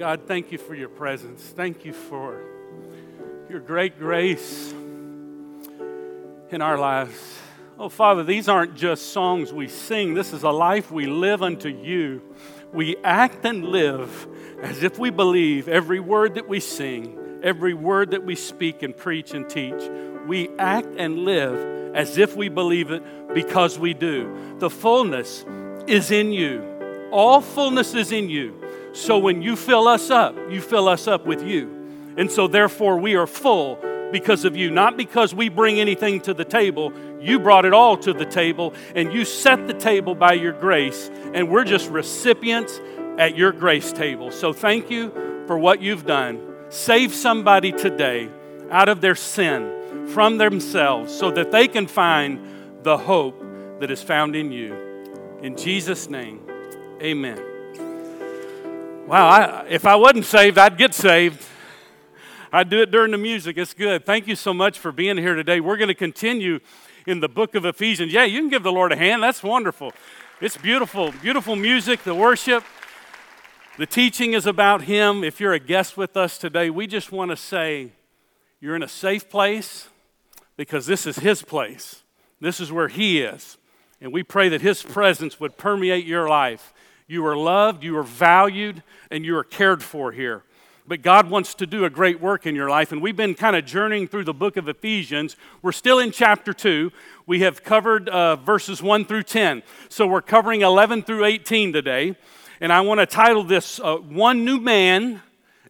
God, thank you for your presence. Thank you for your great grace in our lives. Oh, Father, these aren't just songs we sing. This is a life we live unto you. We act and live as if we believe every word that we sing, every word that we speak and preach and teach. We act and live as if we believe it because we do. The fullness is in you. All fullness is in you. So when you fill us up, you fill us up with you. And so therefore we are full because of you, not because we bring anything to the table. You brought it all to the table and you set the table by your grace, and we're just recipients at your grace table. So thank you for what you've done. Save somebody today out of their sin, from themselves, so that they can find the hope that is found in you. In Jesus' name, amen. Wow, I, if I wasn't saved, I'd get saved. I'd do it during the music. It's good. Thank you so much for being here today. We're going to continue in the book of Ephesians. Yeah, you can give the Lord a hand. That's wonderful. It's beautiful, beautiful music, the worship. The teaching is about Him. If you're a guest with us today, we just want to say you're in a safe place because this is His place. This is where He is. And we pray that His presence would permeate your life you are loved, you are valued, and you are cared for here. But God wants to do a great work in your life. And we've been kind of journeying through the book of Ephesians. We're still in chapter 2. We have covered uh, verses 1 through 10. So we're covering 11 through 18 today. And I want to title this uh, One New Man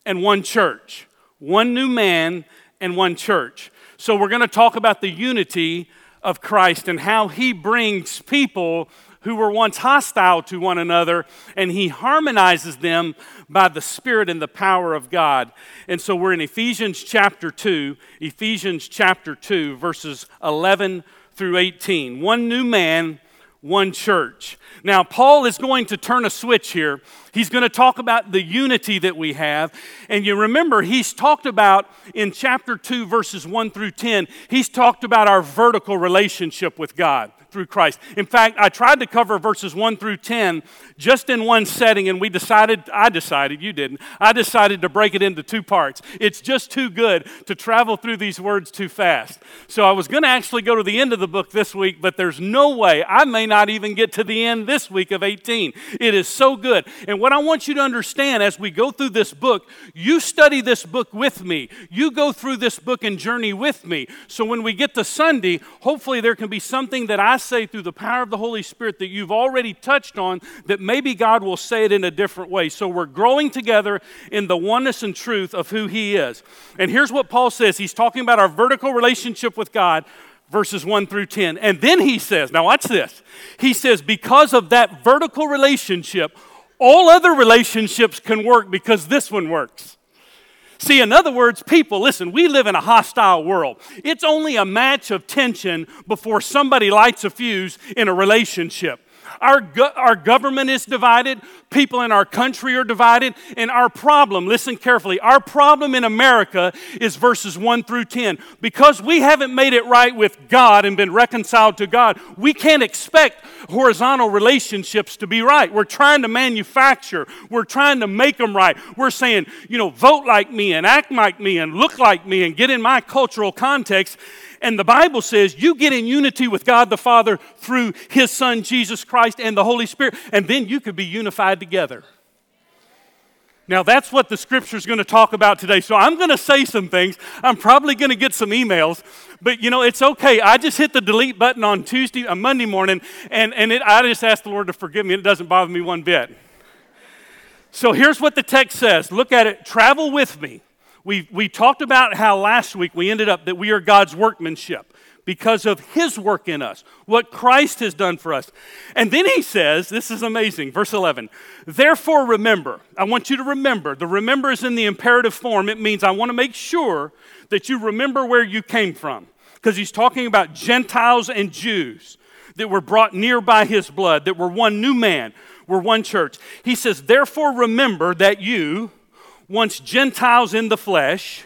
and One Church. One New Man and One Church. So we're going to talk about the unity of Christ and how he brings people who were once hostile to one another, and he harmonizes them by the Spirit and the power of God. And so we're in Ephesians chapter 2, Ephesians chapter 2, verses 11 through 18. One new man, one church. Now, Paul is going to turn a switch here. He's going to talk about the unity that we have. And you remember, he's talked about in chapter 2, verses 1 through 10, he's talked about our vertical relationship with God through Christ. In fact, I tried to cover verses 1 through 10 just in one setting, and we decided, I decided, you didn't, I decided to break it into two parts. It's just too good to travel through these words too fast. So I was going to actually go to the end of the book this week, but there's no way. I may not even get to the end this week of 18. It is so good. And what I want you to understand as we go through this book, you study this book with me. You go through this book and journey with me. So when we get to Sunday, hopefully there can be something that I say through the power of the Holy Spirit that you've already touched on that maybe God will say it in a different way. So we're growing together in the oneness and truth of who He is. And here's what Paul says He's talking about our vertical relationship with God verses 1 through 10. And then he says, now watch this. He says, because of that vertical relationship, all other relationships can work because this one works. See, in other words, people, listen, we live in a hostile world. It's only a match of tension before somebody lights a fuse in a relationship. Our, go- our government is divided. People in our country are divided. And our problem, listen carefully, our problem in America is verses 1 through 10. Because we haven't made it right with God and been reconciled to God, we can't expect horizontal relationships to be right. We're trying to manufacture, we're trying to make them right. We're saying, you know, vote like me and act like me and look like me and get in my cultural context. And the Bible says you get in unity with God the Father through His Son, Jesus Christ, and the Holy Spirit, and then you could be unified together. Now, that's what the scripture is going to talk about today. So, I'm going to say some things. I'm probably going to get some emails, but you know, it's okay. I just hit the delete button on Tuesday, on Monday morning, and, and it, I just asked the Lord to forgive me. It doesn't bother me one bit. So, here's what the text says look at it. Travel with me. We, we talked about how last week we ended up that we are God's workmanship because of his work in us, what Christ has done for us. And then he says, this is amazing, verse 11, therefore remember. I want you to remember. The remember is in the imperative form. It means I want to make sure that you remember where you came from because he's talking about Gentiles and Jews that were brought near by his blood, that were one new man, were one church. He says, therefore remember that you, once Gentiles in the flesh,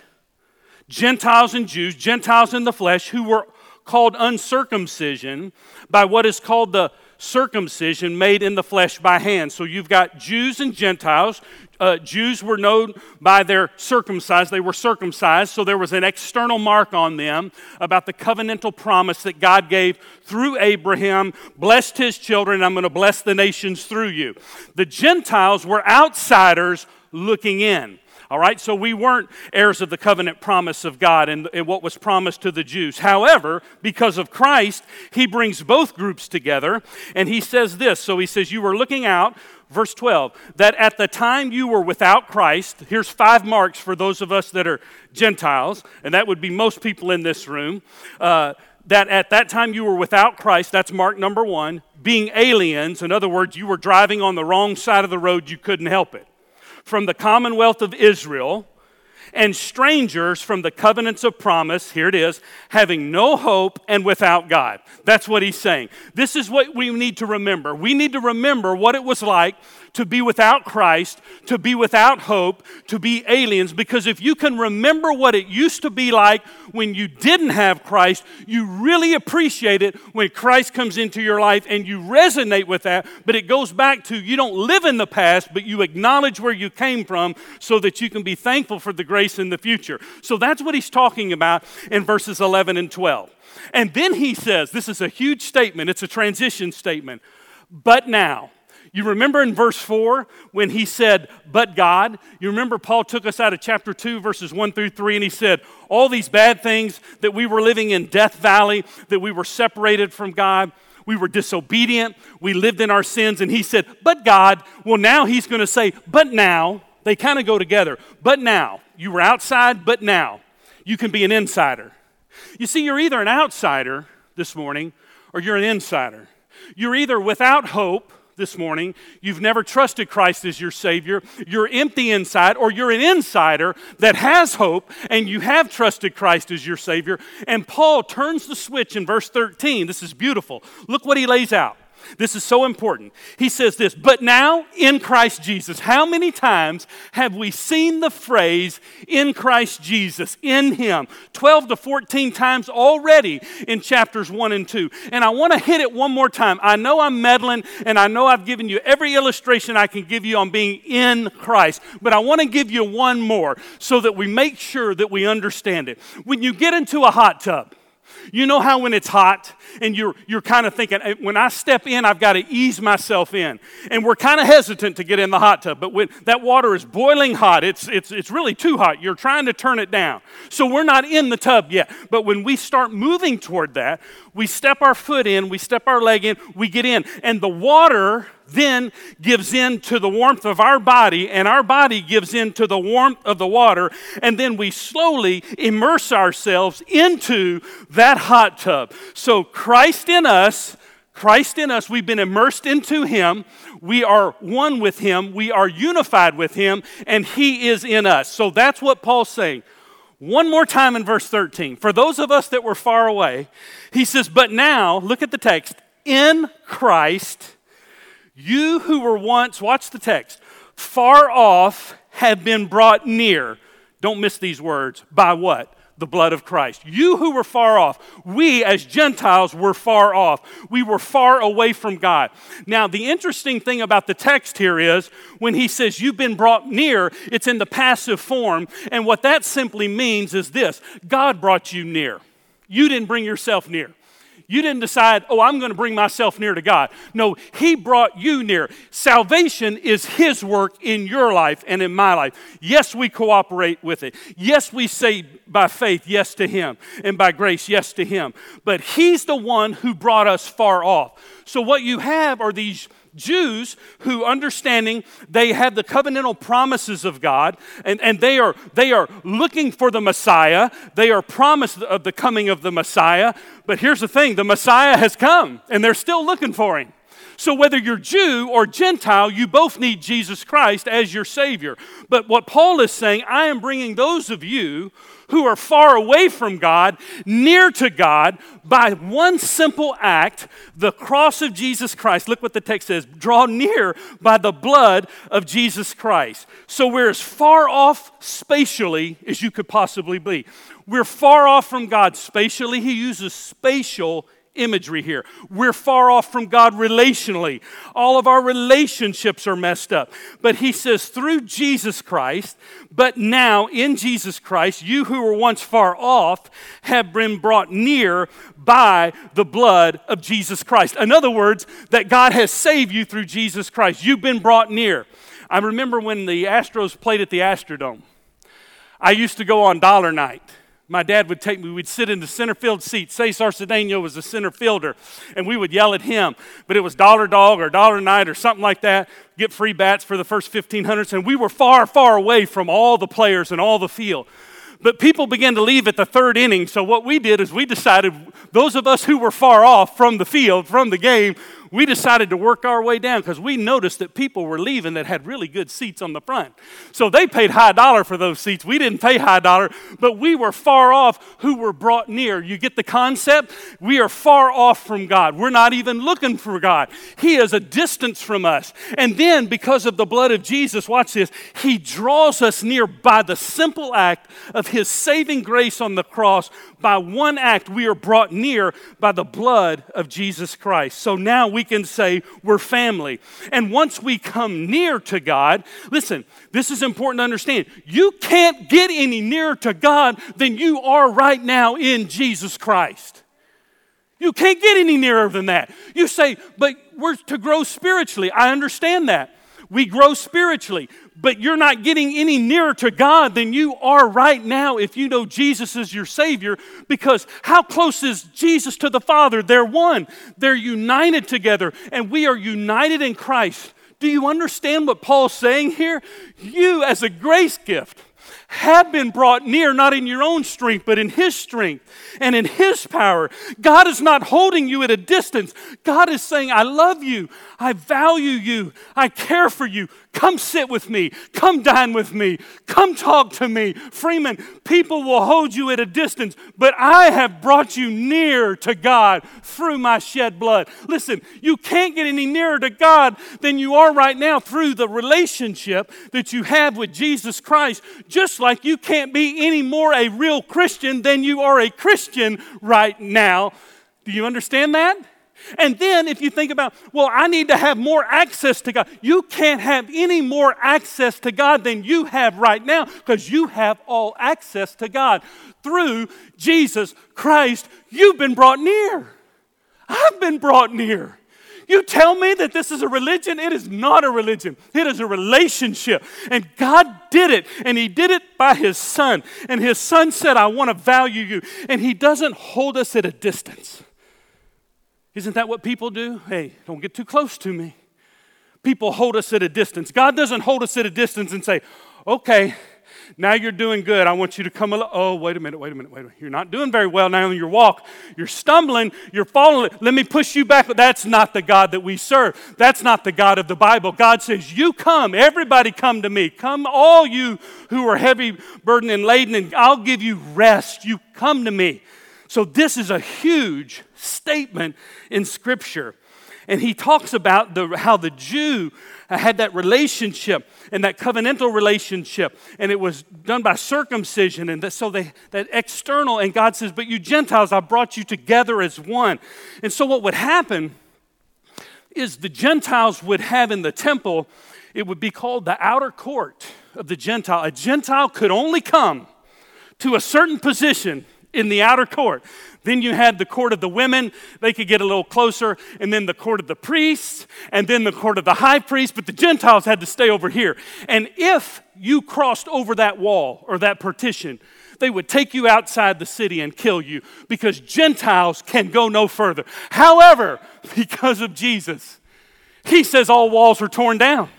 Gentiles and Jews, Gentiles in the flesh, who were called uncircumcision by what is called the circumcision made in the flesh by hand. So you've got Jews and Gentiles. uh, Jews were known by their circumcised. They were circumcised, so there was an external mark on them about the covenantal promise that God gave through Abraham, blessed his children, I'm going to bless the nations through you. The Gentiles were outsiders looking in. All right, so we weren't heirs of the covenant promise of God and, and, what was promised to the Jews. However, because of Christ, he brings both groups together and he says this. So he says, You were looking out verse 12, that at the time you were without Christ, here's five marks for those of us that are Gentiles, and that would be most people in this room. Uh, that at that time you were without Christ, that's mark number one. Being aliens, in other words, you were driving on the wrong side of the road, you couldn't help it. From the commonwealth of Israel, and strangers from the covenants of promise, here it is, having no hope and without God. That's what he's saying. This is what we need to remember. We need to remember what it was like to be without Christ, to be without hope, to be aliens. Because if you can remember what it used to be like when you didn't have Christ, you really appreciate it when Christ comes into your life and you resonate with that. But it goes back to you don't live in the past, but you acknowledge where you came from so that you can be thankful for the grace in the future. So that's what he's talking about in verses 11 and 12. And then he says, this is a huge statement, it's a transition statement. But now, you remember in verse 4 when he said, But God? You remember Paul took us out of chapter 2, verses 1 through 3, and he said, All these bad things that we were living in Death Valley, that we were separated from God, we were disobedient, we lived in our sins, and he said, But God, well, now he's going to say, But now, they kind of go together. But now, you were outside, but now, you can be an insider. You see, you're either an outsider this morning or you're an insider. You're either without hope this morning, you've never trusted Christ as your Savior, you're empty inside, or you're an insider that has hope and you have trusted Christ as your Savior. And Paul turns the switch in verse 13. This is beautiful. Look what he lays out. This is so important. He says this, but now in Christ Jesus. How many times have we seen the phrase in Christ Jesus, in Him? 12 to 14 times already in chapters 1 and 2. And I want to hit it one more time. I know I'm meddling and I know I've given you every illustration I can give you on being in Christ, but I want to give you one more so that we make sure that we understand it. When you get into a hot tub, you know how when it's hot and you're, you're kind of thinking, when I step in, I've got to ease myself in. And we're kind of hesitant to get in the hot tub, but when that water is boiling hot, it's, it's, it's really too hot. You're trying to turn it down. So we're not in the tub yet. But when we start moving toward that, we step our foot in, we step our leg in, we get in. And the water then gives in to the warmth of our body, and our body gives in to the warmth of the water, and then we slowly immerse ourselves into that hot tub. So, Christ in us, Christ in us, we've been immersed into Him. We are one with Him. We are unified with Him, and He is in us. So that's what Paul's saying. One more time in verse 13. For those of us that were far away, he says, But now, look at the text, in Christ, you who were once, watch the text, far off have been brought near. Don't miss these words. By what? The blood of Christ. You who were far off, we as Gentiles were far off. We were far away from God. Now, the interesting thing about the text here is when he says you've been brought near, it's in the passive form. And what that simply means is this God brought you near. You didn't bring yourself near. You didn't decide, oh, I'm going to bring myself near to God. No, He brought you near. Salvation is His work in your life and in my life. Yes, we cooperate with it. Yes, we say by faith yes to Him, and by grace yes to Him. But He's the one who brought us far off. So, what you have are these Jews who, understanding they have the covenantal promises of God, and, and they, are, they are looking for the Messiah. They are promised of the coming of the Messiah. But here's the thing the Messiah has come, and they're still looking for him. So, whether you're Jew or Gentile, you both need Jesus Christ as your Savior. But what Paul is saying, I am bringing those of you who are far away from God, near to God, by one simple act, the cross of Jesus Christ. Look what the text says draw near by the blood of Jesus Christ. So we're as far off spatially as you could possibly be. We're far off from God spatially. He uses spatial imagery here. We're far off from God relationally. All of our relationships are messed up. But he says, through Jesus Christ, but now in Jesus Christ, you who were once far off have been brought near by the blood of Jesus Christ. In other words, that God has saved you through Jesus Christ. You've been brought near. I remember when the Astros played at the Astrodome. I used to go on dollar night. My dad would take me, we'd sit in the center field seat. Cesar Cedeno was the center fielder, and we would yell at him. But it was dollar dog or dollar night or something like that. Get free bats for the first 1500s, and we were far, far away from all the players and all the field. But people began to leave at the third inning, so what we did is we decided, those of us who were far off from the field, from the game, we decided to work our way down because we noticed that people were leaving that had really good seats on the front. So they paid high dollar for those seats. We didn't pay high dollar, but we were far off who were brought near. You get the concept? We are far off from God. We're not even looking for God. He is a distance from us. And then, because of the blood of Jesus, watch this, He draws us near by the simple act of His saving grace on the cross. By one act, we are brought near by the blood of Jesus Christ. So now we can say we're family. And once we come near to God, listen, this is important to understand. You can't get any nearer to God than you are right now in Jesus Christ. You can't get any nearer than that. You say, but we're to grow spiritually. I understand that. We grow spiritually, but you're not getting any nearer to God than you are right now if you know Jesus is your Savior. Because how close is Jesus to the Father? They're one, they're united together, and we are united in Christ. Do you understand what Paul's saying here? You, as a grace gift, have been brought near, not in your own strength, but in His strength and in His power. God is not holding you at a distance. God is saying, I love you. I value you. I care for you. Come sit with me. Come dine with me. Come talk to me. Freeman, people will hold you at a distance, but I have brought you near to God through my shed blood. Listen, you can't get any nearer to God than you are right now through the relationship that you have with Jesus Christ, just like you can't be any more a real Christian than you are a Christian right now. Do you understand that? And then if you think about, well, I need to have more access to God, you can't have any more access to God than you have right now because you have all access to God. Through Jesus Christ, you've been brought near. I've been brought near. You tell me that this is a religion? It is not a religion. It is a relationship. And God did it. And He did it by His Son. And His Son said, I want to value you. And He doesn't hold us at a distance. Isn't that what people do? Hey, don't get too close to me. People hold us at a distance. God doesn't hold us at a distance and say, okay, now you're doing good. I want you to come along. Oh, wait a minute, wait a minute, wait a minute. You're not doing very well now in your walk. You're stumbling, you're falling. Let me push you back. But that's not the God that we serve. That's not the God of the Bible. God says, You come, everybody come to me. Come, all you who are heavy burdened and laden, and I'll give you rest. You come to me. So, this is a huge statement in Scripture. And he talks about the, how the Jew had that relationship and that covenantal relationship, and it was done by circumcision. And that, so they, that external, and God says, But you Gentiles, I brought you together as one. And so, what would happen is the Gentiles would have in the temple, it would be called the outer court of the Gentile. A Gentile could only come to a certain position in the outer court. Then you had the court of the women, they could get a little closer, and then the court of the priests, and then the court of the high priest, but the Gentiles had to stay over here. And if you crossed over that wall or that partition, they would take you outside the city and kill you because Gentiles can go no further. However, because of Jesus, he says all walls are torn down.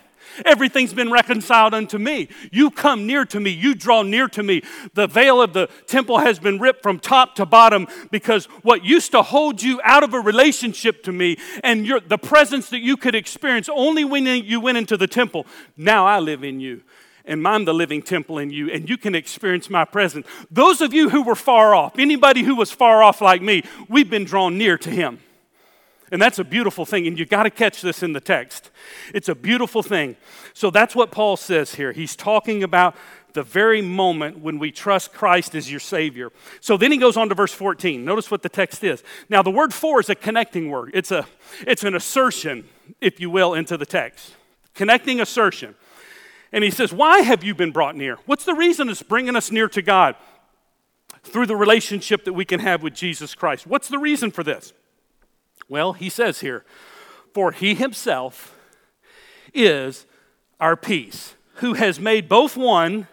Everything's been reconciled unto me. You come near to me. You draw near to me. The veil of the temple has been ripped from top to bottom because what used to hold you out of a relationship to me and your, the presence that you could experience only when you went into the temple, now I live in you and I'm the living temple in you, and you can experience my presence. Those of you who were far off, anybody who was far off like me, we've been drawn near to him. And that's a beautiful thing, and you got to catch this in the text. It's a beautiful thing. So that's what Paul says here. He's talking about the very moment when we trust Christ as your Savior. So then he goes on to verse 14. Notice what the text is. Now, the word for is a connecting word, it's, a, it's an assertion, if you will, into the text. Connecting assertion. And he says, Why have you been brought near? What's the reason it's bringing us near to God? Through the relationship that we can have with Jesus Christ. What's the reason for this? Well, he says here, For he himself is our peace, who has made both one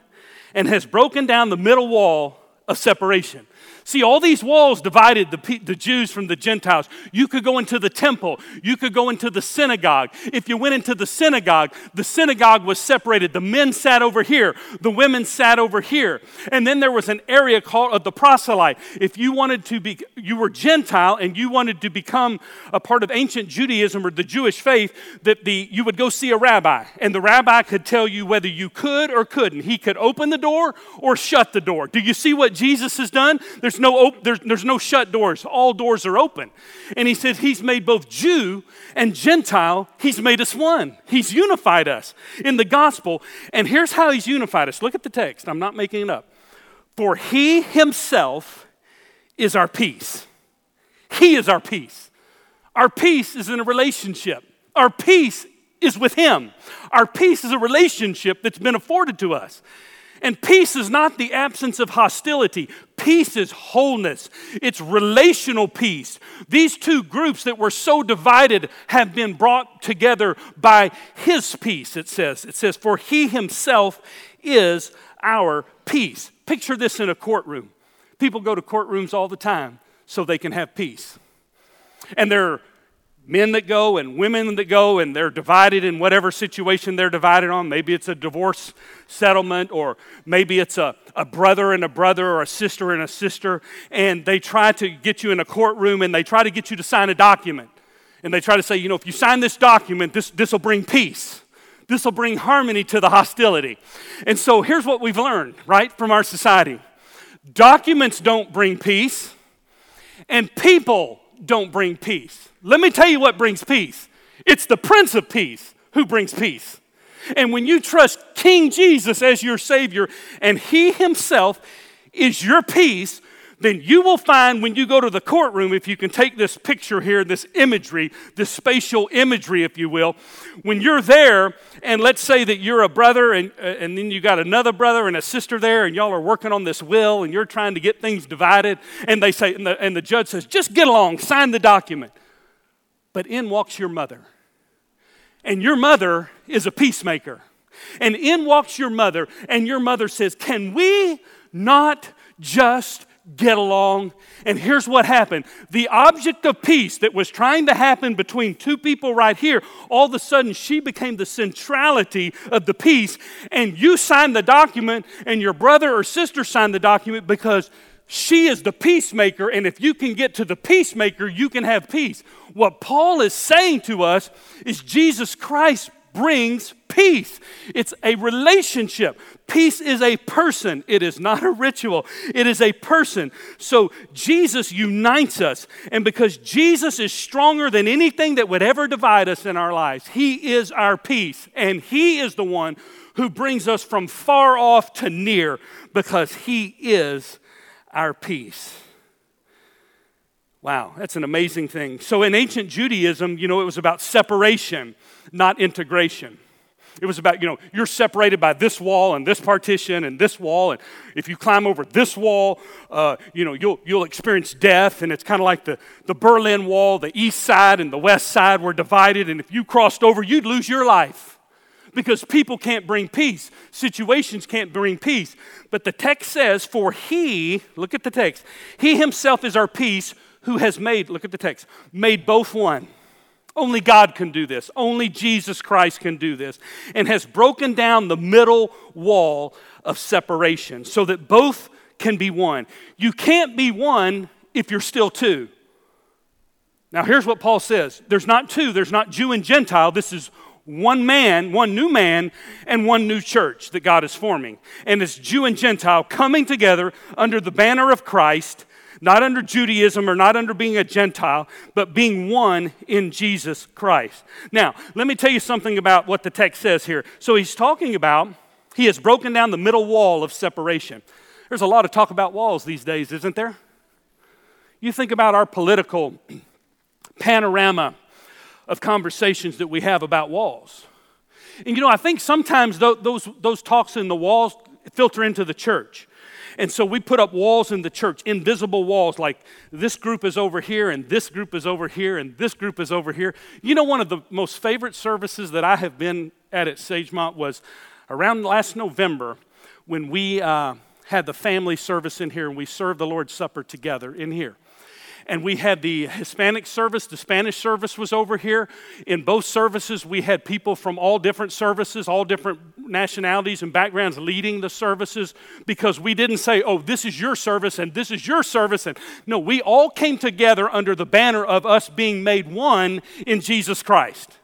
and has broken down the middle wall of separation. See, all these walls divided the, the Jews from the Gentiles. You could go into the temple, you could go into the synagogue. If you went into the synagogue, the synagogue was separated. The men sat over here, the women sat over here. And then there was an area called uh, the proselyte. If you wanted to be, you were Gentile and you wanted to become a part of ancient Judaism or the Jewish faith, that the, you would go see a rabbi. And the rabbi could tell you whether you could or couldn't. He could open the door or shut the door. Do you see what Jesus has done? There's no, op- there's, there's no shut doors. All doors are open. And he says he's made both Jew and Gentile. He's made us one. He's unified us in the gospel. And here's how he's unified us. Look at the text. I'm not making it up. For he himself is our peace. He is our peace. Our peace is in a relationship. Our peace is with him. Our peace is a relationship that's been afforded to us. And peace is not the absence of hostility. Peace is wholeness. It's relational peace. These two groups that were so divided have been brought together by his peace, it says. It says, For he himself is our peace. Picture this in a courtroom. People go to courtrooms all the time so they can have peace. And there are men that go and women that go and they're divided in whatever situation they're divided on. Maybe it's a divorce settlement or maybe it's a, a brother and a brother or a sister and a sister. And they try to get you in a courtroom and they try to get you to sign a document. And they try to say, you know, if you sign this document, this this will bring peace. This will bring harmony to the hostility. And so here's what we've learned, right, from our society documents don't bring peace, and people don't bring peace. Let me tell you what brings peace it's the Prince of Peace who brings peace. And when you trust King Jesus as your Savior and He Himself is your peace, then you will find when you go to the courtroom, if you can take this picture here, this imagery, this spatial imagery, if you will, when you're there, and let's say that you're a brother and, uh, and then you got another brother and a sister there, and y'all are working on this will and you're trying to get things divided, and they say, and the, and the judge says, just get along, sign the document. But in walks your mother. And your mother is a peacemaker. And in walks your mother, and your mother says, Can we not just get along. And here's what happened the object of peace that was trying to happen between two people right here, all of a sudden she became the centrality of the peace. And you signed the document, and your brother or sister signed the document because she is the peacemaker. And if you can get to the peacemaker, you can have peace. What Paul is saying to us is Jesus Christ brings peace. It's a relationship. Peace is a person, it is not a ritual, it is a person. So Jesus unites us. And because Jesus is stronger than anything that would ever divide us in our lives, He is our peace. And He is the one who brings us from far off to near because He is our peace. Wow, that's an amazing thing. So in ancient Judaism, you know, it was about separation, not integration. It was about, you know, you're separated by this wall and this partition and this wall. And if you climb over this wall, uh, you know, you'll, you'll experience death. And it's kind of like the, the Berlin Wall, the east side and the west side were divided. And if you crossed over, you'd lose your life because people can't bring peace. Situations can't bring peace. But the text says, For he, look at the text, he himself is our peace who has made, look at the text, made both one. Only God can do this. Only Jesus Christ can do this. And has broken down the middle wall of separation so that both can be one. You can't be one if you're still two. Now, here's what Paul says there's not two, there's not Jew and Gentile. This is one man, one new man, and one new church that God is forming. And it's Jew and Gentile coming together under the banner of Christ not under Judaism or not under being a Gentile, but being one in Jesus Christ. Now, let me tell you something about what the text says here. So he's talking about, he has broken down the middle wall of separation. There's a lot of talk about walls these days, isn't there? You think about our political panorama of conversations that we have about walls. And you know, I think sometimes those, those talks in the walls filter into the church. And so we put up walls in the church, invisible walls, like this group is over here, and this group is over here, and this group is over here. You know, one of the most favorite services that I have been at at Sagemont was around last November when we uh, had the family service in here and we served the Lord's Supper together in here and we had the Hispanic service, the Spanish service was over here. In both services, we had people from all different services, all different nationalities and backgrounds leading the services because we didn't say, oh, this is your service and this is your service. And no, we all came together under the banner of us being made one in Jesus Christ.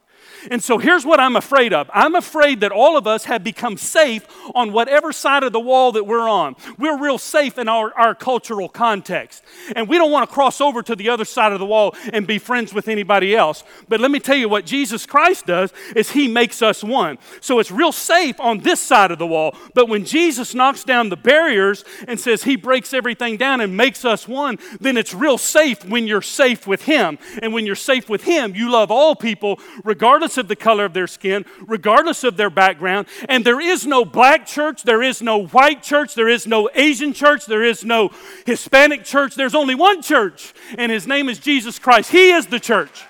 And so here's what I'm afraid of I'm afraid that all of us have become safe on whatever side of the wall that we're on. We're real safe in our, our cultural context. And we don't want to cross over to the other side of the wall and be friends with anybody else. But let me tell you what Jesus Christ does is he makes us one. So it's real safe on this side of the wall. But when Jesus knocks down the barriers and says he breaks everything down and makes us one, then it's real safe when you're safe with him. And when you're safe with him, you love all people regardless regardless of the color of their skin, regardless of their background. And there is no black church, there is no white church, there is no Asian church, there is no Hispanic church. There's only one church, and his name is Jesus Christ. He is the church.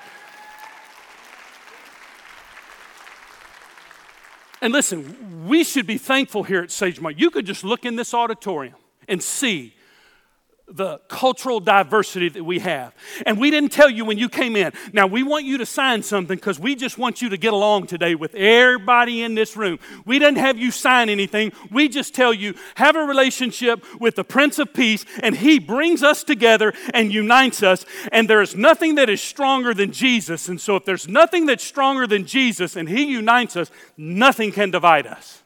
And listen, we should be thankful here at Sagemont. You could just look in this auditorium and see the cultural diversity that we have. And we didn't tell you when you came in. Now, we want you to sign something because we just want you to get along today with everybody in this room. We didn't have you sign anything. We just tell you, have a relationship with the Prince of Peace, and He brings us together and unites us. And there is nothing that is stronger than Jesus. And so, if there's nothing that's stronger than Jesus and He unites us, nothing can divide us.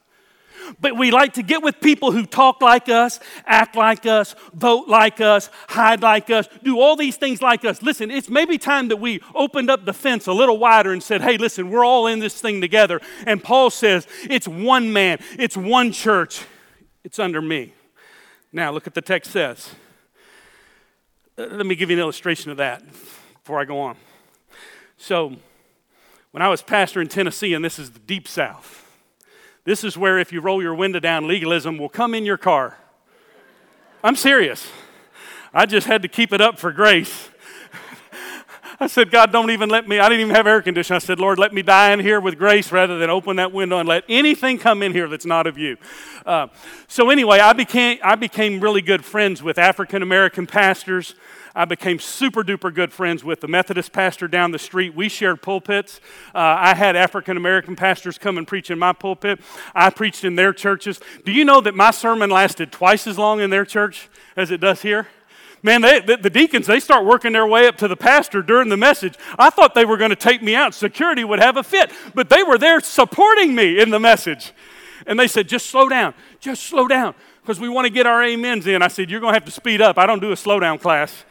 But we like to get with people who talk like us, act like us, vote like us, hide like us, do all these things like us. Listen, it's maybe time that we opened up the fence a little wider and said, hey, listen, we're all in this thing together. And Paul says, it's one man, it's one church, it's under me. Now, look at the text says. Uh, let me give you an illustration of that before I go on. So, when I was pastor in Tennessee, and this is the deep south, this is where, if you roll your window down, legalism will come in your car. I'm serious. I just had to keep it up for grace. I said, God, don't even let me, I didn't even have air conditioning. I said, Lord, let me die in here with grace rather than open that window and let anything come in here that's not of you. Uh, so, anyway, I became, I became really good friends with African American pastors. I became super duper good friends with the Methodist pastor down the street. We shared pulpits. Uh, I had African American pastors come and preach in my pulpit. I preached in their churches. Do you know that my sermon lasted twice as long in their church as it does here? Man, they, the, deacons, they start working their way up to the pastor during the message. I thought they were going to take me out. Security would have a fit, but they were there supporting me in the message. And they said, just slow down, just slow down, because we want to get our amens in. I said, you're going to have to speed up. I don't do a slow down class.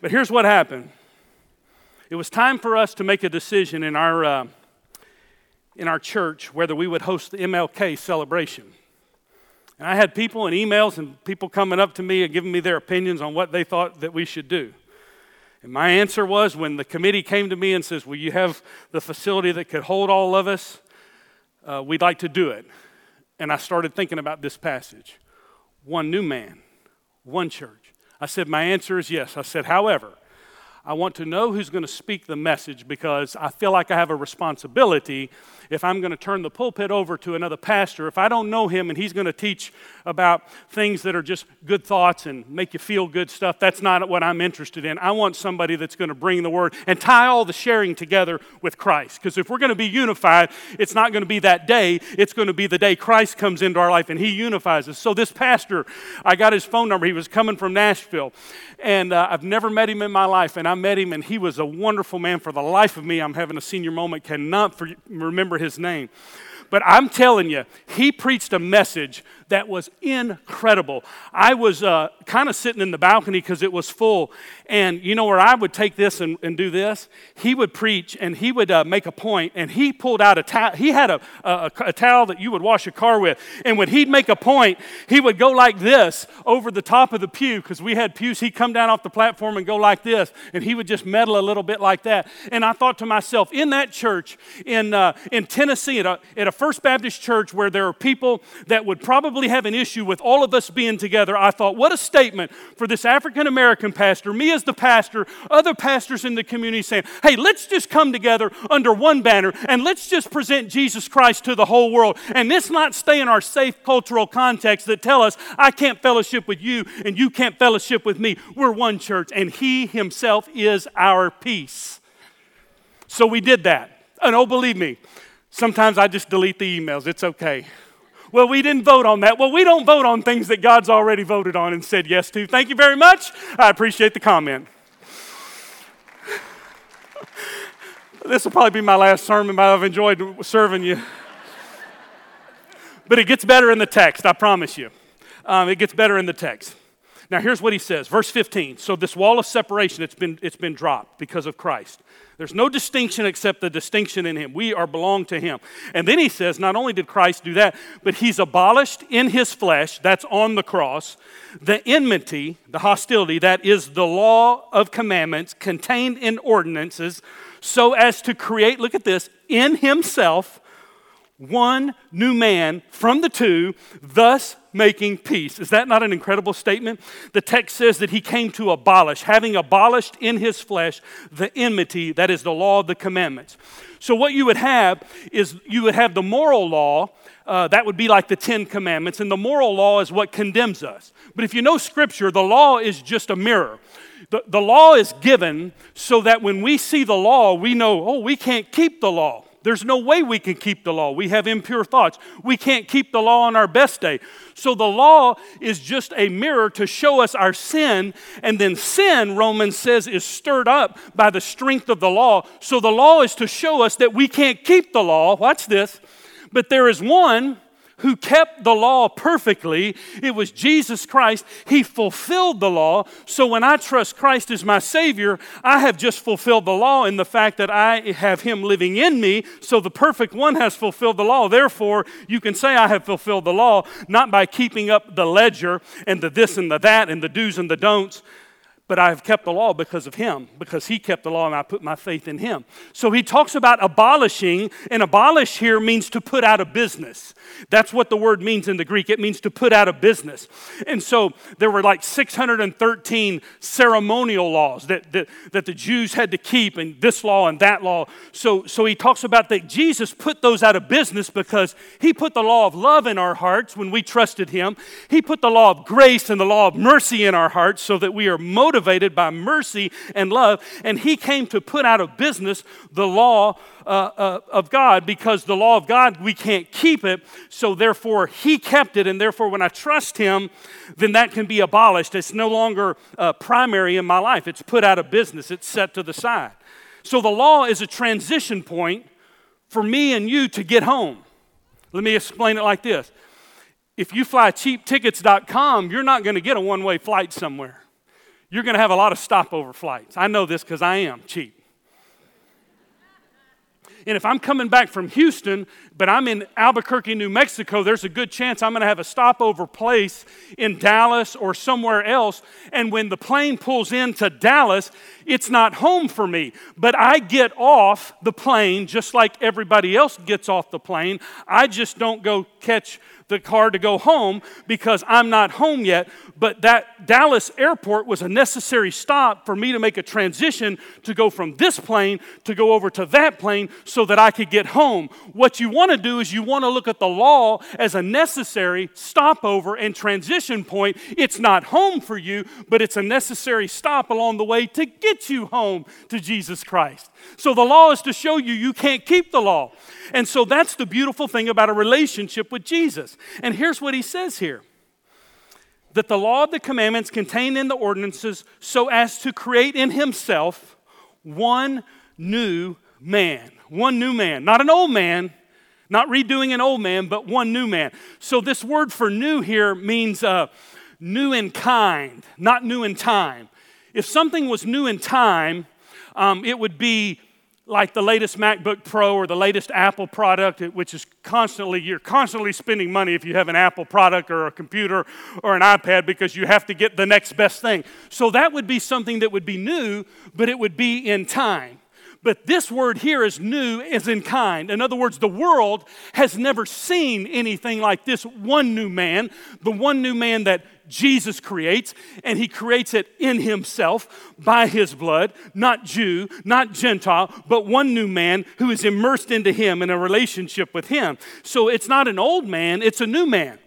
But here's what happened it was time for us to make a decision in our, uh, in our church whether we would host the MLK celebration. And I had people and emails and people coming up to me and giving me their opinions on what they thought that we should do. And my answer was when the committee came to me and says, Will you have the facility that could hold all of us? Uh, we'd like to do it. And I started thinking about this passage one new man, one church. I said, My answer is yes. I said, However, I want to know who's going to speak the message because I feel like I have a responsibility if I'm going to turn the pulpit over to another pastor. If I don't know him and he's going to teach about things that are just good thoughts and make you feel good stuff, that's not what I'm interested in. I want somebody that's going to bring the word and tie all the sharing together with Christ. Because if we're going to be unified, it's not going to be that day, it's going to be the day Christ comes into our life and he unifies us. So this pastor, I got his phone number. He was coming from Nashville. And uh, I've never met him in my life. And I'm met him, and he was a wonderful man. For the life of me, I'm having a senior moment, cannot for, remember his name. But I'm telling you, he preached a message that was incredible. I was uh, kind of sitting in the balcony because it was full. And you know where I would take this and, and do this? He would preach and he would uh, make a point, and he pulled out a towel. He had a, a, a towel that you would wash your car with. And when he'd make a point, he would go like this over the top of the pew because we had pews. He'd come down off the platform and go like this, and he would just meddle a little bit like that. And I thought to myself, in that church in, uh, in Tennessee, at a, at a First Baptist church where there are people that would probably probably have an issue with all of us being together, I thought, what a statement for this African American pastor, me as the pastor, other pastors in the community saying, hey, let's just come together under one banner and let's just present Jesus Christ to the whole world. And let's not stay in our safe cultural context that tell us, I can't fellowship with you and you can't fellowship with me. We're one church, and He Himself is our peace. So we did that. And oh, believe me, sometimes I just delete the emails. It's okay. Well, we didn't vote on that. Well, we don't vote on things that God's already voted on and said yes to. Thank you very much. I appreciate the comment. this will probably be my last sermon, but I've enjoyed serving you. but it gets better in the text, I promise you. Um, it gets better in the text. Now, here's what he says, verse 15. So, this wall of separation, it's been, it's been dropped because of Christ. There's no distinction except the distinction in him. We are belong to him. And then he says, not only did Christ do that, but he's abolished in his flesh, that's on the cross, the enmity, the hostility, that is the law of commandments contained in ordinances, so as to create, look at this, in himself one new man from the two, thus making peace. Is that not an incredible statement? The text says that he came to abolish, having abolished in his flesh the enmity, that is the law of the commandments. So, what you would have is you would have the moral law. Uh, that would be like the Ten Commandments, and the moral law is what condemns us. But if you know Scripture, the law is just a mirror. The, the law is given so that when we see the law, we know, oh, we can't keep the law. There's no way we can keep the law. We have impure thoughts. We can't keep the law on our best day. So the law is just a mirror to show us our sin. And then sin, Romans says, is stirred up by the strength of the law. So the law is to show us that we can't keep the law. Watch this. But there is one who kept the law perfectly. It was Jesus Christ. He fulfilled the law. So when I trust Christ as my Savior, I have just fulfilled the law in the fact that I have Him living in me. So the perfect one has fulfilled the law. Therefore, you can say I have fulfilled the law, not by keeping up the ledger and the this and the that and the do's and the don'ts, but I have kept the law because of him, because he kept the law and I put my faith in him. So he talks about abolishing, and abolish here means to put out of business. That's what the word means in the Greek. It means to put out of business. And so there were like 613 ceremonial laws that, that, that the Jews had to keep, and this law and that law. So, so he talks about that Jesus put those out of business because he put the law of love in our hearts when we trusted him. He put the law of grace and the law of mercy in our hearts so that we are motivated motivated by mercy and love. And he came to put out of business the law uh, uh, of God because the law of God, we can't keep it. So therefore, he kept it. And therefore, when I trust him, then that can be abolished. It's no longer uh, primary in my life, it's put out of business, it's set to the side. So the law is a transition point for me and you to get home. Let me explain it like this. If you fly cheaptickets.com, you're not going to get a one way flight somewhere you're going to have a lot of stopover flights. I know this because I am cheap. And if I'm coming back from Houston, but I'm in Albuquerque, New Mexico, there's a good chance I'm going to have a stopover place in Dallas or somewhere else. And when the plane pulls into Dallas, it's not home for me. But I get off the plane just like everybody else gets off the plane. I just don't go catch the car to go home because I'm not home yet. But that Dallas airport was a necessary stop for me to make a transition to go from this plane to go over to that plane so that I could get home. What you want to do is you want to look at the law as a necessary stopover and transition point. It's not home for you, but it's a necessary stop along the way to get you home to Jesus Christ. So the law is to show you you can't keep the law. And so that's the beautiful thing about a relationship with Jesus. And here's what he says here that the law of the commandments contained in the ordinances so as to create in himself one new man. One new man. Not an old man, Not redoing an old man, but one new man. So, this word for new here means uh, new in kind, not new in time. If something was new in time, um, it would be like the latest MacBook Pro or the latest Apple product, which is constantly, you're constantly spending money if you have an Apple product or a computer or an iPad because you have to get the next best thing. So that would be something that would be new, but it would be in time. But this word here is new, is in kind. In other words, the world has never seen anything like this one new man, the one new man that Jesus creates, and he creates it in himself by his blood, not Jew, not Gentile, but one new man who is immersed into him in a relationship with him. So it's not an old man, it's a new man.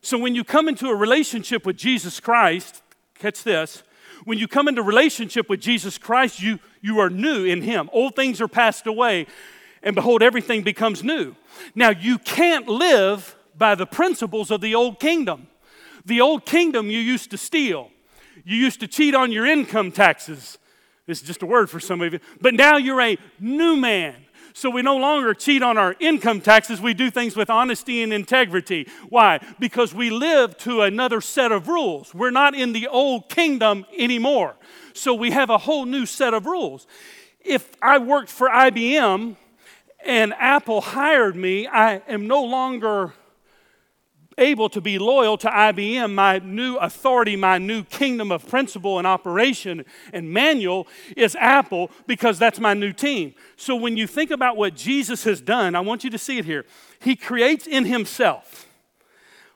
So when you come into a relationship with Jesus Christ, catch this, when you come into relationship with Jesus Christ, you, you are new in him. Old things are passed away, and behold, everything becomes new. Now, you can't live by the principles of the old kingdom. The old kingdom, you used to steal, you used to cheat on your income taxes. This is just a word for some of you. But now you're a new man. So we no longer cheat on our income taxes. We do things with honesty and integrity. Why? Because we live to another set of rules. We're not in the old kingdom anymore. So we have a whole new set of rules. If I worked for IBM and Apple hired me, I am no longer able to be loyal to IBM, my new authority, my new kingdom of principle and operation and manual is Apple because that's my new team. So when you think about what Jesus has done, I want you to see it here. He creates in himself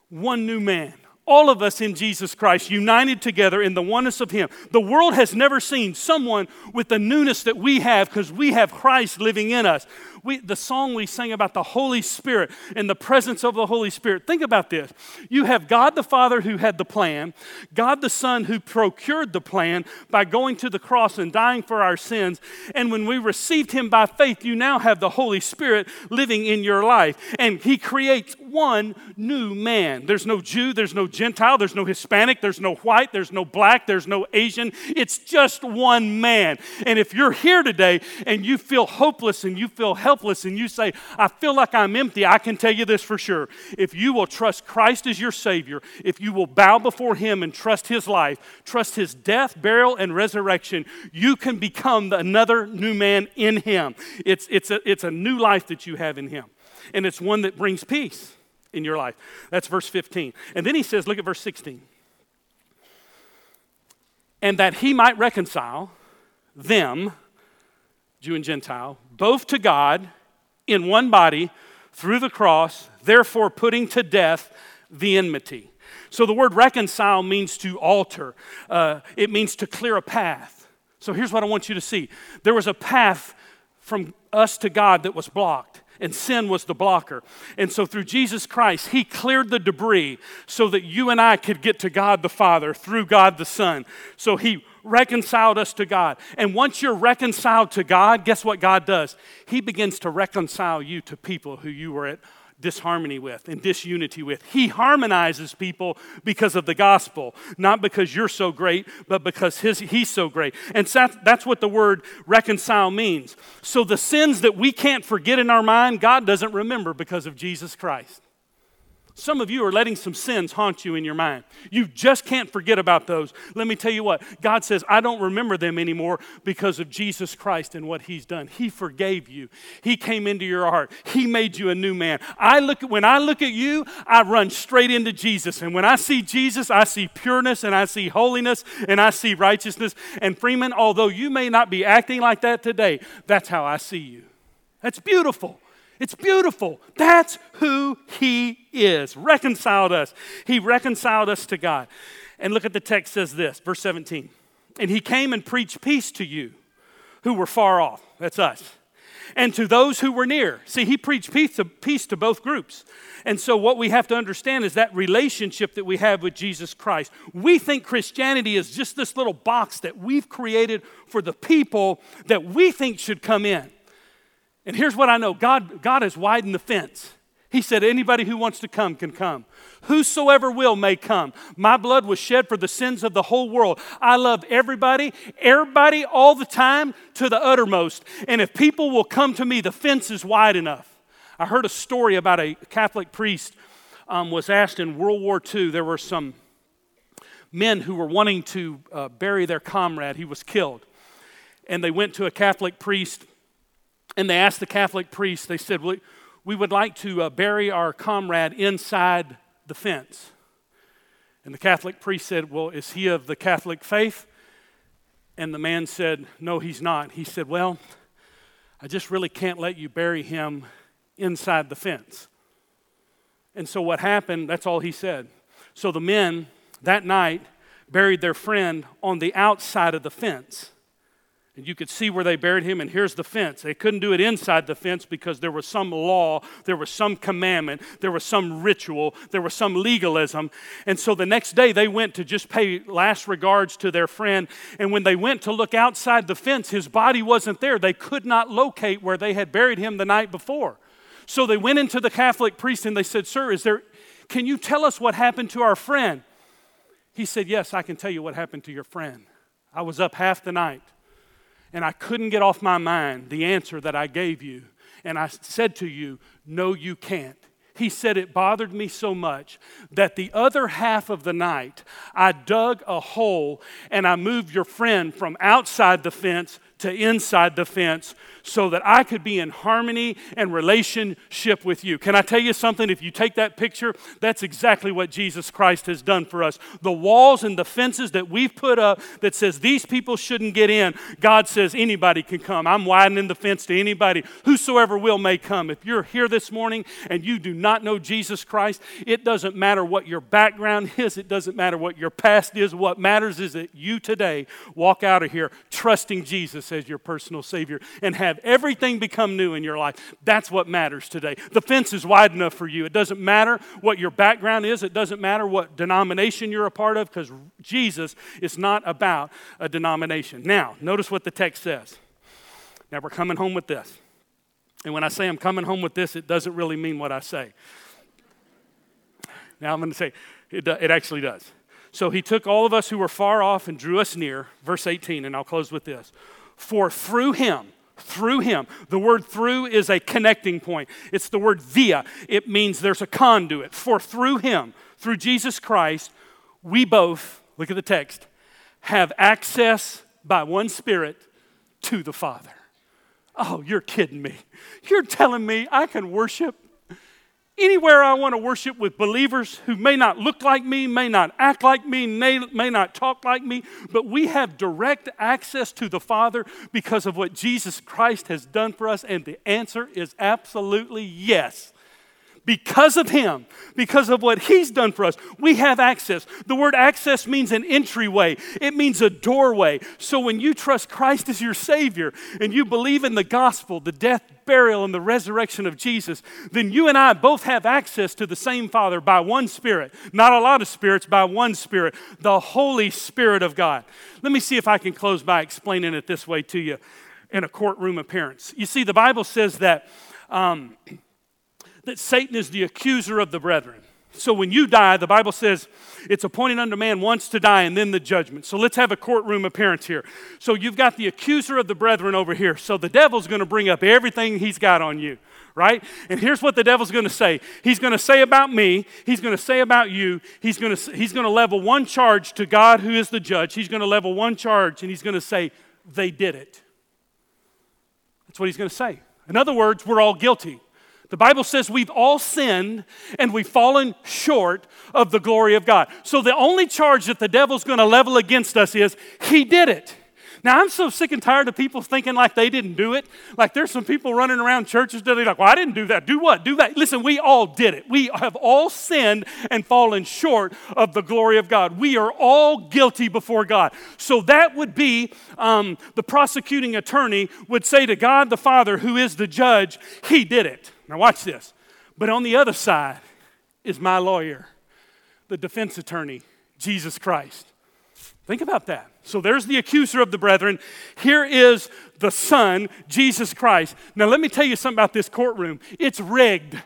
one new man. All of us in Jesus Christ, united together in the oneness of Him. The world has never seen someone with the newness that we have because we have Christ living in us we, the song we sang about the Holy Spirit and the presence of the Holy Spirit. Think about this. You have God the Father who had the plan, God the Son who procured the plan by going to the cross and dying for our sins. And when we received Him by faith, you now have the Holy Spirit living in your life. And He creates one new man. There's no Jew, there's no Gentile, there's no Hispanic, there's no white, there's no black, there's no Asian. It's just one man. And if you're here today and you feel hopeless and you feel helpless and you say, I feel like I'm empty, I can tell you this for sure. If you will trust Christ as your Savior, if you will bow before Him and trust His life, trust His death, burial, and resurrection, you can become another new man in Him. It's, it's, a, it's a new life that you have in Him, and it's one that brings peace in your life. That's verse 15. And then He says, look at verse 16. And that He might reconcile them, Jew and Gentile, both to God in one body through the cross, therefore putting to death the enmity. So the word reconcile means to alter, uh, it means to clear a path. So here's what I want you to see there was a path from us to God that was blocked and sin was the blocker. And so through Jesus Christ, He cleared the debris so that you and I could get to God the Father through God the Son. So He reconciled us to God. And once you're reconciled to God, guess what God does? He begins to reconcile you to people who you were at disharmony with and disunity with. He harmonizes people because of the gospel, not because you're so great, but because his, he's so great. And that's what the word reconcile means. So the sins that we can't forget in our mind, God doesn't remember because of Jesus Christ. Some of you are letting some sins haunt you in your mind. You just can't forget about those. Let me tell you what God says, I don't remember them anymore because of Jesus Christ and what He's done. He forgave you, He came into your heart, He made you a new man. I look at, when I look at you, I run straight into Jesus. And when I see Jesus, I see pureness and I see holiness and I see righteousness. And Freeman, although you may not be acting like that today, that's how I see you. That's beautiful. It's beautiful. That's who He is. Reconciled us. He reconciled us to God. And look at the text says this, verse 17. And He came and preached peace to you who were far off. That's us. And to those who were near. See, He preached peace to, peace to both groups. And so, what we have to understand is that relationship that we have with Jesus Christ. We think Christianity is just this little box that we've created for the people that we think should come in. And here's what I know God, God has widened the fence. He said, Anybody who wants to come can come. Whosoever will may come. My blood was shed for the sins of the whole world. I love everybody, everybody, all the time to the uttermost. And if people will come to me, the fence is wide enough. I heard a story about a Catholic priest um, was asked in World War II. There were some men who were wanting to uh, bury their comrade. He was killed. And they went to a Catholic priest and they asked the Catholic priest, they said, We, we would like to uh, bury our comrade inside the fence. And the Catholic priest said, Well, is he of the Catholic faith? And the man said, No, he's not. He said, Well, I just really can't let you bury him inside the fence. And so what happened, that's all he said. So the men that night buried their friend on the outside of the fence. And you could see where they buried him, and here's the fence. They couldn't do it inside the fence because there was some law, there was some commandment, there was some ritual, there was some legalism. And so the next day they went to just pay last regards to their friend. And when they went to look outside the fence, his body wasn't there. They could not locate where they had buried him the night before. So they went into the Catholic priest and they said, Sir, is there, can you tell us what happened to our friend? He said, Yes, I can tell you what happened to your friend. I was up half the night and I couldn't get off my mind the answer that I gave you. And I said to you, No, you can't. He said it bothered me so much that the other half of the night I dug a hole and I moved your friend from outside the fence to inside the fence so that I could be in harmony and relationship with you. Can I tell you something? If you take that picture, that's exactly what Jesus Christ has done for us. The walls and the fences that we've put up that says these people shouldn't get in, God says anybody can come. I'm widening the fence to anybody. Whosoever will may come. If you're here this morning and you do not know Jesus Christ, it doesn't matter what your background is, it doesn't matter what your past is. What matters is that you today walk out of here trusting Jesus as your personal Savior and have have everything become new in your life. That's what matters today. The fence is wide enough for you. It doesn't matter what your background is, it doesn't matter what denomination you're a part of, because Jesus is not about a denomination. Now, notice what the text says. Now, we're coming home with this. And when I say I'm coming home with this, it doesn't really mean what I say. Now, I'm going to say it, it actually does. So he took all of us who were far off and drew us near, verse 18, and I'll close with this. For through him, through him. The word through is a connecting point. It's the word via. It means there's a conduit. For through him, through Jesus Christ, we both, look at the text, have access by one Spirit to the Father. Oh, you're kidding me. You're telling me I can worship Anywhere I want to worship with believers who may not look like me, may not act like me, may, may not talk like me, but we have direct access to the Father because of what Jesus Christ has done for us, and the answer is absolutely yes. Because of Him, because of what He's done for us, we have access. The word access means an entryway, it means a doorway. So when you trust Christ as your Savior and you believe in the gospel, the death, burial, and the resurrection of Jesus, then you and I both have access to the same Father by one Spirit. Not a lot of spirits, by one Spirit, the Holy Spirit of God. Let me see if I can close by explaining it this way to you in a courtroom appearance. You see, the Bible says that. Um, that Satan is the accuser of the brethren. So when you die, the Bible says it's appointed unto man once to die and then the judgment. So let's have a courtroom appearance here. So you've got the accuser of the brethren over here. So the devil's going to bring up everything he's got on you, right? And here's what the devil's going to say. He's going to say about me, he's going to say about you, he's going to he's going to level one charge to God who is the judge. He's going to level one charge and he's going to say they did it. That's what he's going to say. In other words, we're all guilty. The Bible says we've all sinned and we've fallen short of the glory of God. So the only charge that the devil's going to level against us is he did it. Now, I'm so sick and tired of people thinking like they didn't do it. Like there's some people running around churches today like, well, I didn't do that. Do what? Do that. Listen, we all did it. We have all sinned and fallen short of the glory of God. We are all guilty before God. So that would be um, the prosecuting attorney would say to God the Father, who is the judge, he did it. Now, watch this. But on the other side is my lawyer, the defense attorney, Jesus Christ. Think about that. So there's the accuser of the brethren. Here is the Son, Jesus Christ. Now, let me tell you something about this courtroom it's rigged.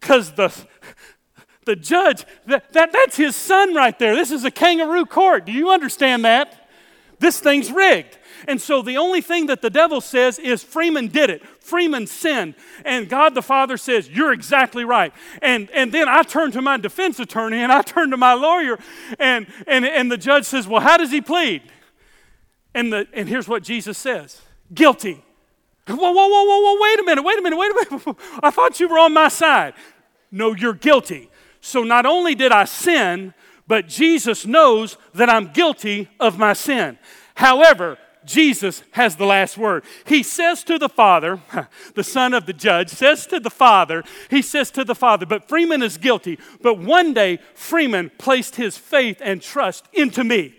Because the, the judge, that, that, that's his son right there. This is a kangaroo court. Do you understand that? This thing's rigged. And so the only thing that the devil says is Freeman did it. Freeman sinned. And God the Father says, You're exactly right. And, and then I turn to my defense attorney and I turn to my lawyer, and, and, and the judge says, Well, how does he plead? And, the, and here's what Jesus says guilty. Whoa, whoa, whoa, whoa, whoa, wait a minute, wait a minute, wait a minute. I thought you were on my side. No, you're guilty. So not only did I sin, but Jesus knows that I'm guilty of my sin. However, Jesus has the last word. He says to the Father, the son of the judge, says to the Father, he says to the Father, but Freeman is guilty. But one day, Freeman placed his faith and trust into me.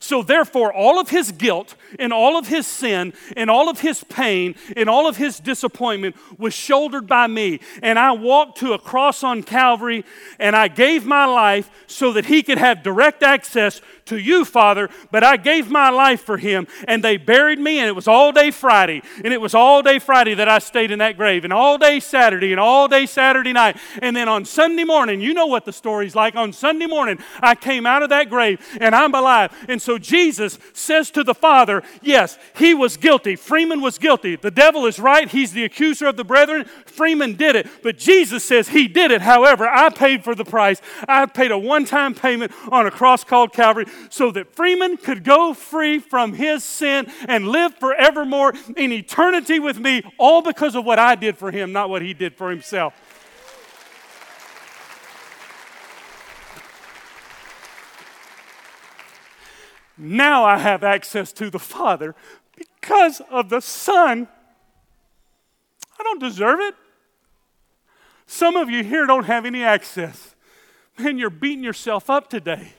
So, therefore, all of his guilt and all of his sin and all of his pain and all of his disappointment was shouldered by me. And I walked to a cross on Calvary and I gave my life so that he could have direct access to you, Father. But I gave my life for him and they buried me, and it was all day Friday. And it was all day Friday that I stayed in that grave, and all day Saturday, and all day Saturday night. And then on Sunday morning, you know what the story's like. On Sunday morning, I came out of that grave and I'm alive. And so Jesus says to the Father, Yes, he was guilty. Freeman was guilty. The devil is right. He's the accuser of the brethren. Freeman did it. But Jesus says he did it. However, I paid for the price. I paid a one time payment on a cross called Calvary so that Freeman could go free from his sin and live forevermore in eternity with me, all because of what I did for him, not what he did for himself. Now I have access to the Father because of the Son. I don't deserve it. Some of you here don't have any access. Man, you're beating yourself up today.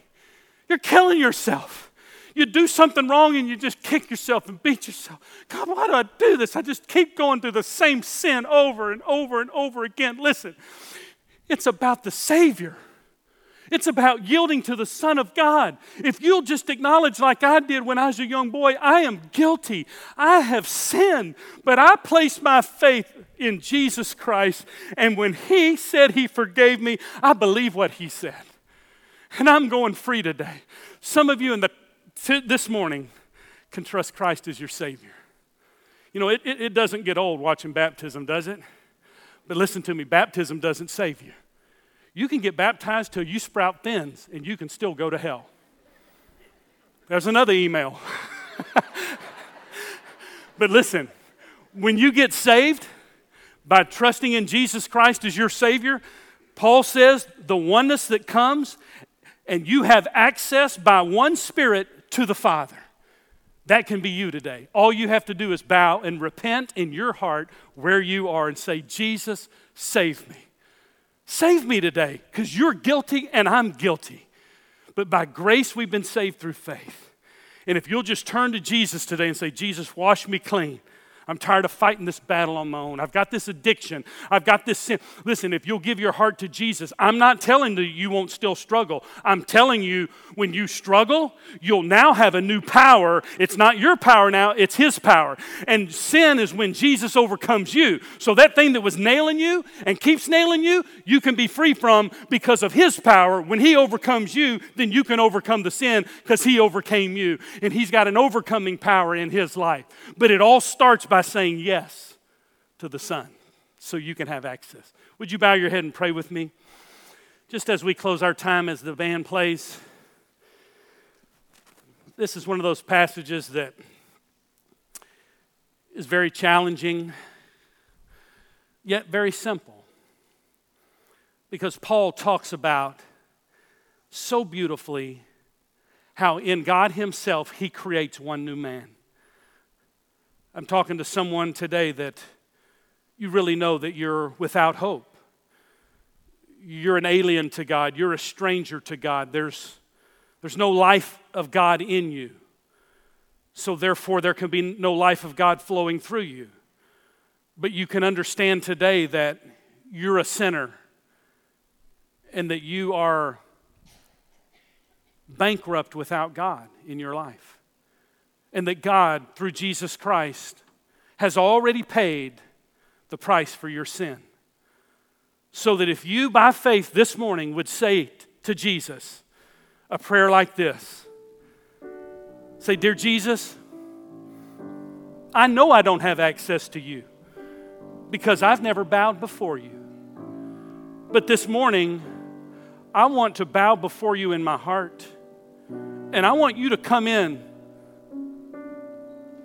You're killing yourself. You do something wrong and you just kick yourself and beat yourself. God, why do I do this? I just keep going through the same sin over and over and over again. Listen, it's about the Savior. It's about yielding to the Son of God. If you'll just acknowledge, like I did when I was a young boy, I am guilty. I have sinned, but I place my faith in Jesus Christ. And when He said He forgave me, I believe what He said. And I'm going free today. Some of you in the, this morning can trust Christ as your Savior. You know, it, it, it doesn't get old watching baptism, does it? But listen to me baptism doesn't save you. You can get baptized till you sprout fins and you can still go to hell. There's another email. but listen, when you get saved by trusting in Jesus Christ as your Savior, Paul says the oneness that comes and you have access by one Spirit to the Father. That can be you today. All you have to do is bow and repent in your heart where you are and say, Jesus, save me. Save me today because you're guilty and I'm guilty. But by grace, we've been saved through faith. And if you'll just turn to Jesus today and say, Jesus, wash me clean. I'm tired of fighting this battle on my own. I've got this addiction. I've got this sin. Listen, if you'll give your heart to Jesus, I'm not telling you you won't still struggle. I'm telling you when you struggle, you'll now have a new power. It's not your power now, it's His power. And sin is when Jesus overcomes you. So that thing that was nailing you and keeps nailing you, you can be free from because of His power. When He overcomes you, then you can overcome the sin because He overcame you. And He's got an overcoming power in His life. But it all starts by by saying yes to the Son so you can have access. Would you bow your head and pray with me? Just as we close our time as the band plays, this is one of those passages that is very challenging, yet very simple. Because Paul talks about so beautifully how in God Himself He creates one new man. I'm talking to someone today that you really know that you're without hope. You're an alien to God, you're a stranger to God. There's, there's no life of God in you. So, therefore, there can be no life of God flowing through you. But you can understand today that you're a sinner and that you are bankrupt without God in your life and that God, through Jesus Christ, has already paid the price for your sin. So that if you, by faith, this morning would say to Jesus a prayer like this say, Dear Jesus, I know I don't have access to you because I've never bowed before you. But this morning, I want to bow before you in my heart. And I want you to come in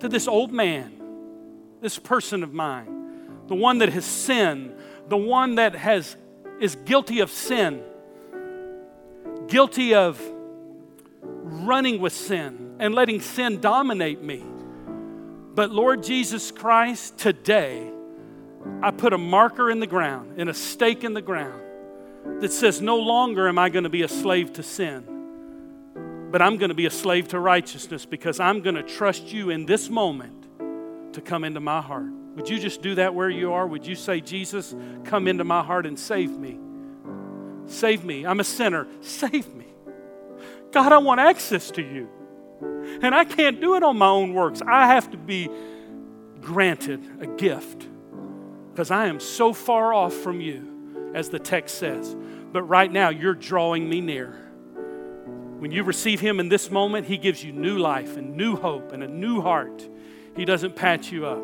to this old man, this person of mine, the one that has sinned, the one that has, is guilty of sin, guilty of running with sin and letting sin dominate me. But Lord Jesus Christ, today, I put a marker in the ground and a stake in the ground that says, No longer am I going to be a slave to sin, but I'm going to be a slave to righteousness because I'm going to trust you in this moment to come into my heart. Would you just do that where you are? Would you say, Jesus, come into my heart and save me? Save me. I'm a sinner. Save me. God, I want access to you. And I can't do it on my own works. I have to be granted a gift because I am so far off from you, as the text says. But right now, you're drawing me near. When you receive Him in this moment, He gives you new life and new hope and a new heart. He doesn't patch you up.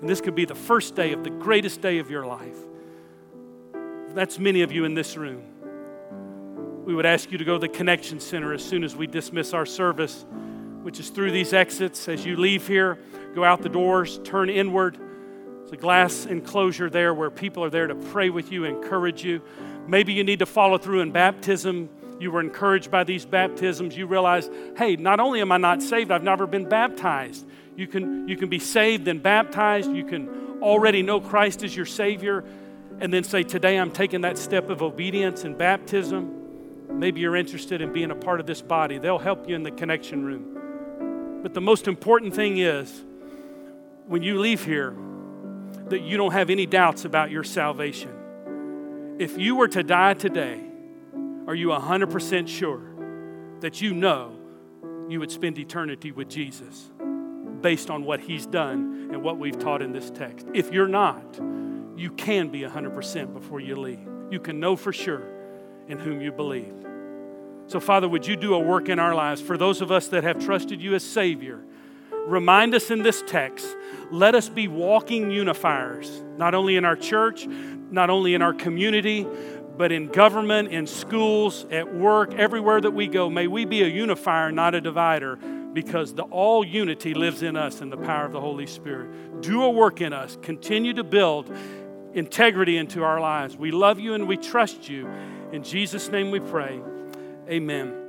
And this could be the first day of the greatest day of your life. That's many of you in this room. We would ask you to go to the Connection Center as soon as we dismiss our service, which is through these exits. As you leave here, go out the doors, turn inward there's a glass enclosure there where people are there to pray with you, encourage you. Maybe you need to follow through in baptism. You were encouraged by these baptisms. You realize, hey, not only am I not saved, I've never been baptized. You can, you can be saved and baptized. You can already know Christ as your Savior and then say, Today I'm taking that step of obedience and baptism. Maybe you're interested in being a part of this body. They'll help you in the connection room. But the most important thing is when you leave here, that you don't have any doubts about your salvation. If you were to die today, are you 100% sure that you know you would spend eternity with Jesus based on what he's done and what we've taught in this text? If you're not, you can be 100% before you leave. You can know for sure in whom you believe. So, Father, would you do a work in our lives for those of us that have trusted you as Savior? Remind us in this text let us be walking unifiers, not only in our church, not only in our community, but in government, in schools, at work, everywhere that we go. May we be a unifier, not a divider, because the all unity lives in us in the power of the Holy Spirit. Do a work in us. Continue to build integrity into our lives. We love you and we trust you. In Jesus' name we pray. Amen.